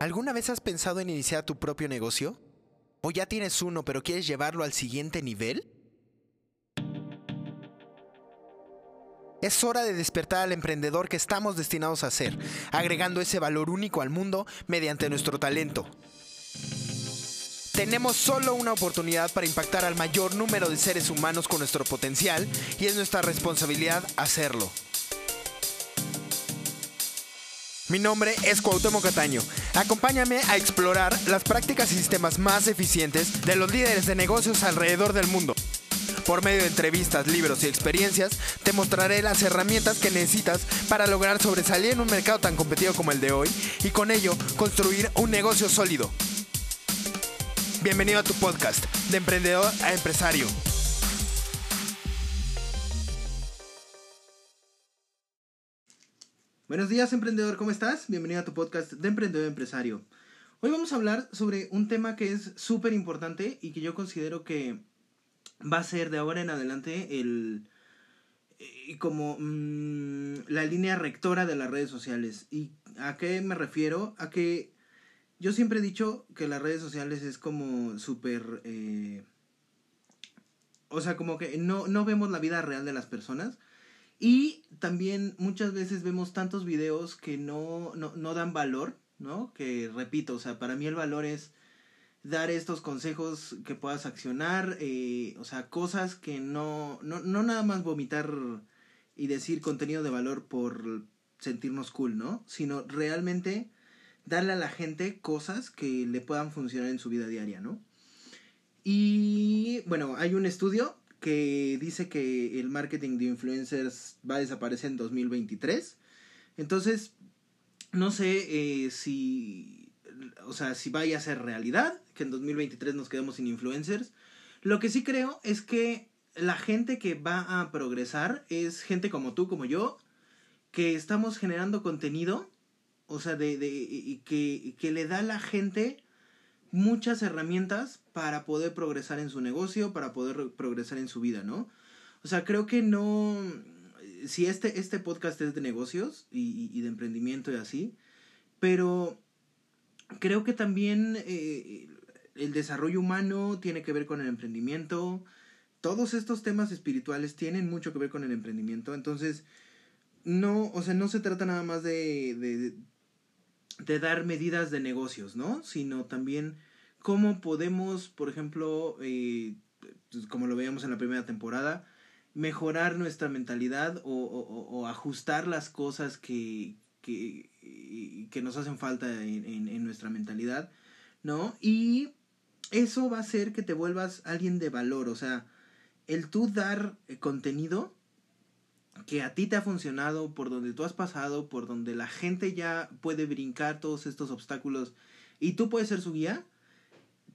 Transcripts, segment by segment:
¿Alguna vez has pensado en iniciar tu propio negocio? ¿O ya tienes uno pero quieres llevarlo al siguiente nivel? Es hora de despertar al emprendedor que estamos destinados a ser, agregando ese valor único al mundo mediante nuestro talento. Tenemos solo una oportunidad para impactar al mayor número de seres humanos con nuestro potencial y es nuestra responsabilidad hacerlo. Mi nombre es Cuauhtémoc Cataño. Acompáñame a explorar las prácticas y sistemas más eficientes de los líderes de negocios alrededor del mundo. Por medio de entrevistas, libros y experiencias, te mostraré las herramientas que necesitas para lograr sobresalir en un mercado tan competido como el de hoy y con ello construir un negocio sólido. Bienvenido a tu podcast, de emprendedor a empresario. Buenos días, emprendedor, ¿cómo estás? Bienvenido a tu podcast de Emprendedor Empresario. Hoy vamos a hablar sobre un tema que es súper importante y que yo considero que va a ser de ahora en adelante el eh, como mm, la línea rectora de las redes sociales. ¿Y a qué me refiero? A que yo siempre he dicho que las redes sociales es como súper... Eh, o sea, como que no, no vemos la vida real de las personas y también muchas veces vemos tantos videos que no, no, no dan valor, ¿no? Que repito, o sea, para mí el valor es dar estos consejos que puedas accionar, eh, o sea, cosas que no, no, no nada más vomitar y decir contenido de valor por sentirnos cool, ¿no? Sino realmente darle a la gente cosas que le puedan funcionar en su vida diaria, ¿no? Y bueno, hay un estudio que dice que el marketing de influencers va a desaparecer en 2023. Entonces, no sé eh, si, o sea, si vaya a ser realidad, que en 2023 nos quedemos sin influencers. Lo que sí creo es que la gente que va a progresar es gente como tú, como yo, que estamos generando contenido, o sea, de, de que, que le da a la gente muchas herramientas para poder progresar en su negocio, para poder progresar en su vida, ¿no? O sea, creo que no... Si este, este podcast es de negocios y, de emprendimiento y así, pero creo que también eh, el desarrollo humano tiene que ver con el emprendimiento. Todos estos temas espirituales tienen mucho que ver con el emprendimiento. Entonces, no, o sea, no se trata nada más de dar medidas de negocios, ¿no? Sino también cómo podemos, por ejemplo, eh, pues, como lo veíamos en la primera temporada, mejorar nuestra mentalidad o, o, o ajustar las cosas que, que, que nos hacen falta en, en, en, nuestra mentalidad, ¿no? Y eso va a hacer que te vuelvas alguien de valor, o sea, el tú dar contenido que a ti te ha funcionado, por donde tú has pasado, por donde la gente ya puede brincar todos estos obstáculos y tú puedes ser su guía,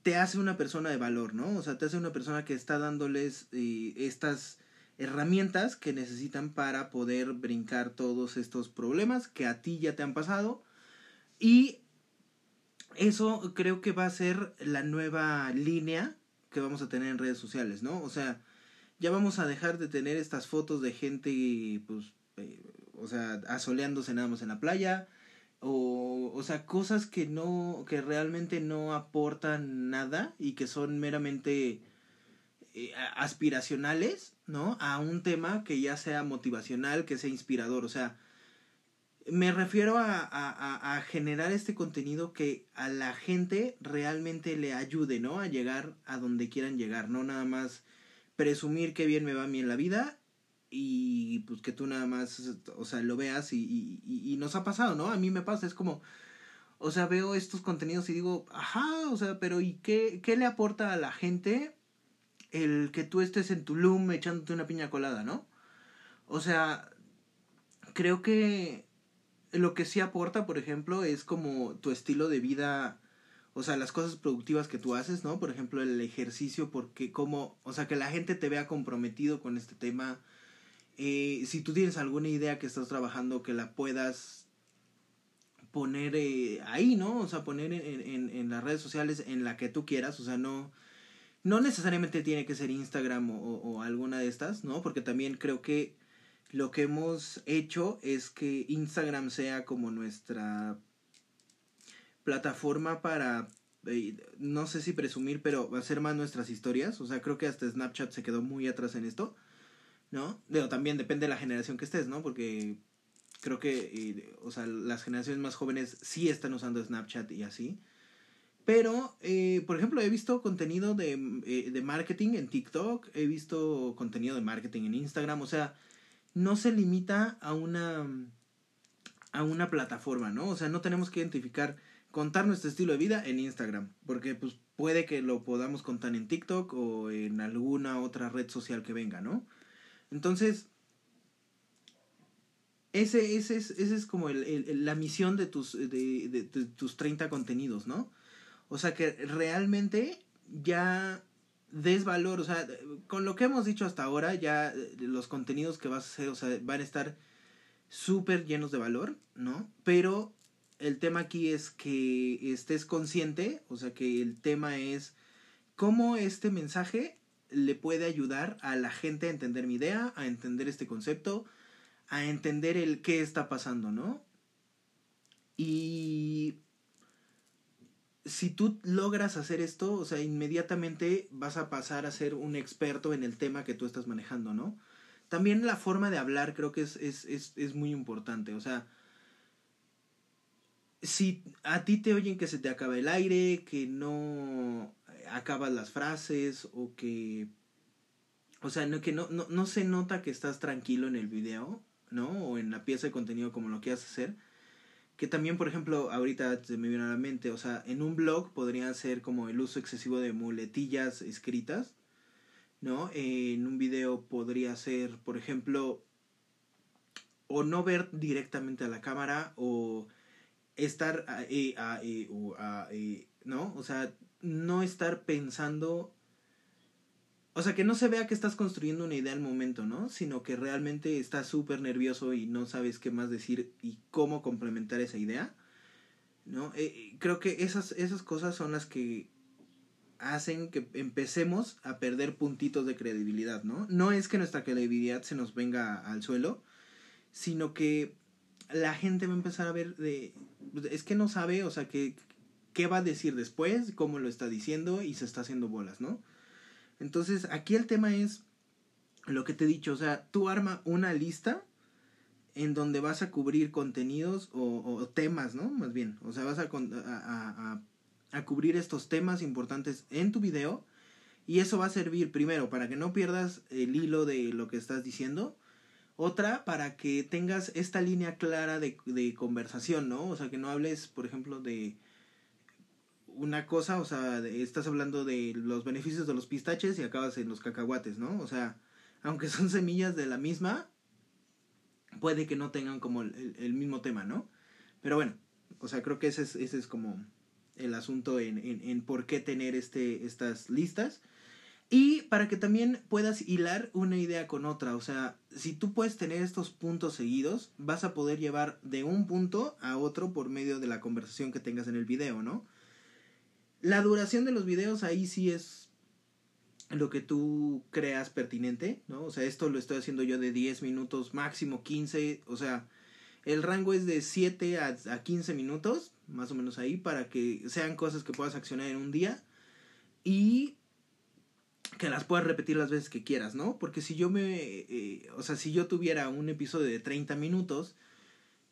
te hace una persona de valor, ¿no? O sea, te hace una persona que está dándoles eh, estas herramientas que necesitan para poder brincar todos estos problemas que a ti ya te han pasado. Y eso creo que va a ser la nueva línea que vamos a tener en redes sociales, ¿no? O sea, ya vamos a dejar de tener estas fotos de gente, pues, eh, o sea, asoleándose nada más en la playa, o, o sea, cosas que no, que realmente no aportan nada y que son meramente eh, aspiracionales, ¿no? A un tema que ya sea motivacional, que sea inspirador, o sea, me refiero a, a, a, generar este contenido que a la gente realmente le ayude, ¿no? A llegar a donde quieran llegar, no nada más presumir que bien me va a mí en la vida y pues que tú nada más, o sea, lo veas y, y, nos ha pasado, ¿no? A mí me pasa, es como, o sea, veo estos contenidos y digo, ajá, o sea, pero ¿y qué, qué le aporta a la gente el que tú estés en Tulum echándote una piña colada, ¿no? O sea, creo que lo que sí aporta, por ejemplo, es como tu estilo de vida, o sea, las cosas productivas que tú haces, ¿no? Por ejemplo, el ejercicio, porque como, o sea, que la gente te vea comprometido con este tema, eh, si tú tienes alguna idea que estás trabajando, que la puedas poner eh, ahí, ¿no? O sea, poner en, en, en, las redes sociales en la que tú quieras, o sea, no, no necesariamente tiene que ser Instagram o, o, alguna de estas, ¿no? Porque también creo que lo que hemos hecho es que Instagram sea como nuestra plataforma para, eh, no sé si presumir, pero hacer más nuestras historias. O sea, creo que hasta Snapchat se quedó muy atrás en esto, ¿no? Pero también depende de la generación que estés, ¿no? Porque creo que, eh, o sea, las generaciones más jóvenes sí están usando Snapchat y así. Pero, eh, por ejemplo, he visto contenido de, de, marketing en TikTok, he visto contenido de marketing en Instagram, o sea, no se limita a una, a una plataforma, ¿no? O sea, no tenemos que identificar, contar nuestro estilo de vida en Instagram, porque pues puede que lo podamos contar en TikTok o en alguna otra red social que venga, ¿no? Entonces, ese, es, ese es como el, la misión de tus, de, de, de tus 30 contenidos, ¿no? O sea, que realmente ya des valor, o sea, con lo que hemos dicho hasta ahora, ya los contenidos que vas a hacer, o sea, van a estar súper llenos de valor, ¿no? Pero el tema aquí es que estés consciente, o sea, que el tema es cómo este mensaje le puede ayudar a la gente a entender mi idea, a entender este concepto, a entender el qué está pasando, ¿no? Y si tú logras hacer esto, o sea, inmediatamente vas a pasar a ser un experto en el tema que tú estás manejando, ¿no? También la forma de hablar creo que es, es, es, es muy importante, o sea, si a ti te oyen que se te acaba el aire, que no acabas las frases o que... O sea, no, que no, no, no se nota que estás tranquilo en el video, ¿no? O en la pieza de contenido como lo quieras hacer que también, por ejemplo, ahorita se me viene a la mente, o sea, en un blog podría ser como el uso excesivo de muletillas escritas, ¿no? En un video podría ser, por ejemplo, o no ver directamente a la cámara o estar, eh, eh, eh, ¿no? O sea, no estar pensando o sea, que no se vea que estás construyendo una idea al momento, ¿no? Sino que realmente estás súper nervioso y no sabes qué más decir y cómo complementar esa idea, ¿no? Eh, creo que esas, esas cosas son las que hacen que empecemos a perder puntitos de credibilidad, ¿no? No es que nuestra credibilidad se nos venga al suelo, sino que la gente va a empezar a ver de... Es que no sabe, o sea, que, qué va a decir después, cómo lo está diciendo y se está haciendo bolas, ¿no? Entonces, aquí el tema es lo que te he dicho, o sea, tú arma una lista en donde vas a cubrir contenidos o, temas, ¿no? Más bien, o sea, vas a, a, a, cubrir estos temas importantes en tu video y eso va a servir primero para que no pierdas el hilo de lo que estás diciendo. Otra, para que tengas esta línea clara de, de conversación, ¿no? O sea, que no hables, por ejemplo, de, una cosa, o sea, estás hablando de los beneficios de los pistaches y acabas en los cacahuates, ¿no? O sea, aunque son semillas de la misma, puede que no tengan como el, mismo tema, ¿no? Pero bueno, o sea, creo que ese es, ese es como el asunto en, en, en por qué tener este, estas listas. Y para que también puedas hilar una idea con otra. O sea, si tú puedes tener estos puntos seguidos, vas a poder llevar de un punto a otro por medio de la conversación que tengas en el video, ¿no? La duración de los videos ahí sí es lo que tú creas pertinente, ¿no? O sea, esto lo estoy haciendo yo de 10 minutos, máximo 15, o sea, el rango es de 7 a, a 15 minutos, más o menos ahí, para que sean cosas que puedas accionar en un día y que las puedas repetir las veces que quieras, ¿no? Porque si yo me, eh, o sea, si yo tuviera un episodio de 30 minutos,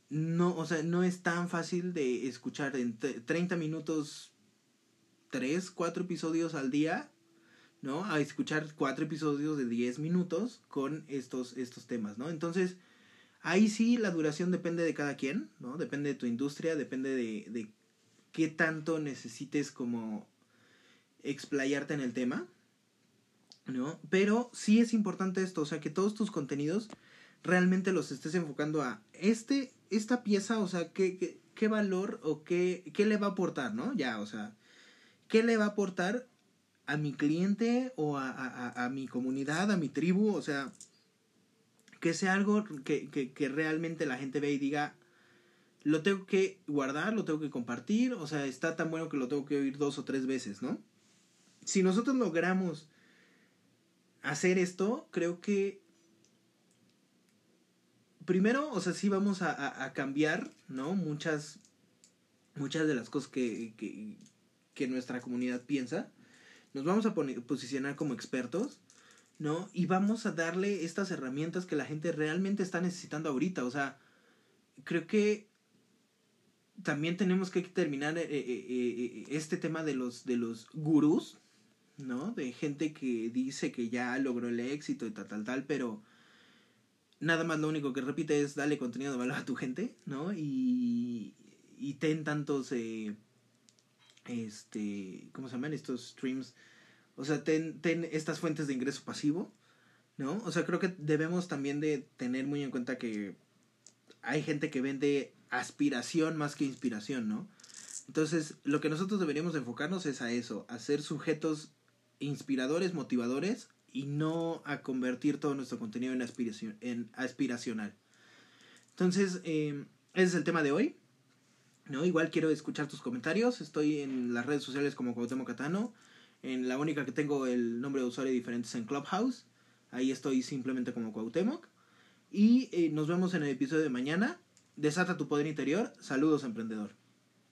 no, o sea, no es tan fácil de escuchar en 30 minutos tres, cuatro episodios al día, ¿no? A escuchar cuatro episodios de 10 minutos con estos, estos temas, ¿no? Entonces, ahí sí la duración depende de cada quien, ¿no? Depende de tu industria, depende de, de qué tanto necesites como explayarte en el tema, Pero sí es importante esto, o sea, que todos tus contenidos realmente los estés enfocando a este, esta pieza, o sea, qué, qué, qué valor o qué, qué le va a aportar, ¿no? Ya, o sea, ¿qué le va a aportar a mi cliente o a, a, a mi comunidad, a mi tribu? O sea, que sea algo que, que, que, realmente la gente ve y diga, lo tengo que guardar, lo tengo que compartir, o sea, está tan bueno que lo tengo que oír dos o tres veces, ¿no? Si nosotros logramos hacer esto, creo que primero, o sea, sí vamos a, cambiar, ¿no? Muchas muchas de las cosas que, que, que nuestra comunidad piensa. Nos vamos a posicionar como expertos, ¿no? Y vamos a darle estas herramientas que la gente realmente está necesitando ahorita. O sea, creo que también tenemos que terminar eh, eh, eh, este tema de los, de los gurús, ¿no? De gente que dice que ya logró el éxito y tal, tal, tal, pero nada más lo único que repite es dale contenido de valor a tu gente, ¿no? Y, y ten tantos, este, ¿cómo se llaman? Estos streams, o sea, ten, ten estas fuentes de ingreso pasivo, ¿no? O sea, creo que debemos también de tener muy en cuenta que hay gente que vende aspiración más que inspiración, ¿no? Entonces, lo que nosotros deberíamos enfocarnos es a eso, a ser sujetos inspiradores, motivadores y no a convertir todo nuestro contenido en, aspiración, en aspiracional. Entonces, eh, ese es el tema de hoy. ¿no? Igual quiero escuchar tus comentarios. Estoy en las redes sociales como Cuauhtémoc Catano. En la única que tengo el nombre de usuario diferente es en Clubhouse. Ahí estoy simplemente como Cuauhtémoc. Y eh, nos vemos en el episodio de mañana. Desata tu poder interior. Saludos, emprendedor.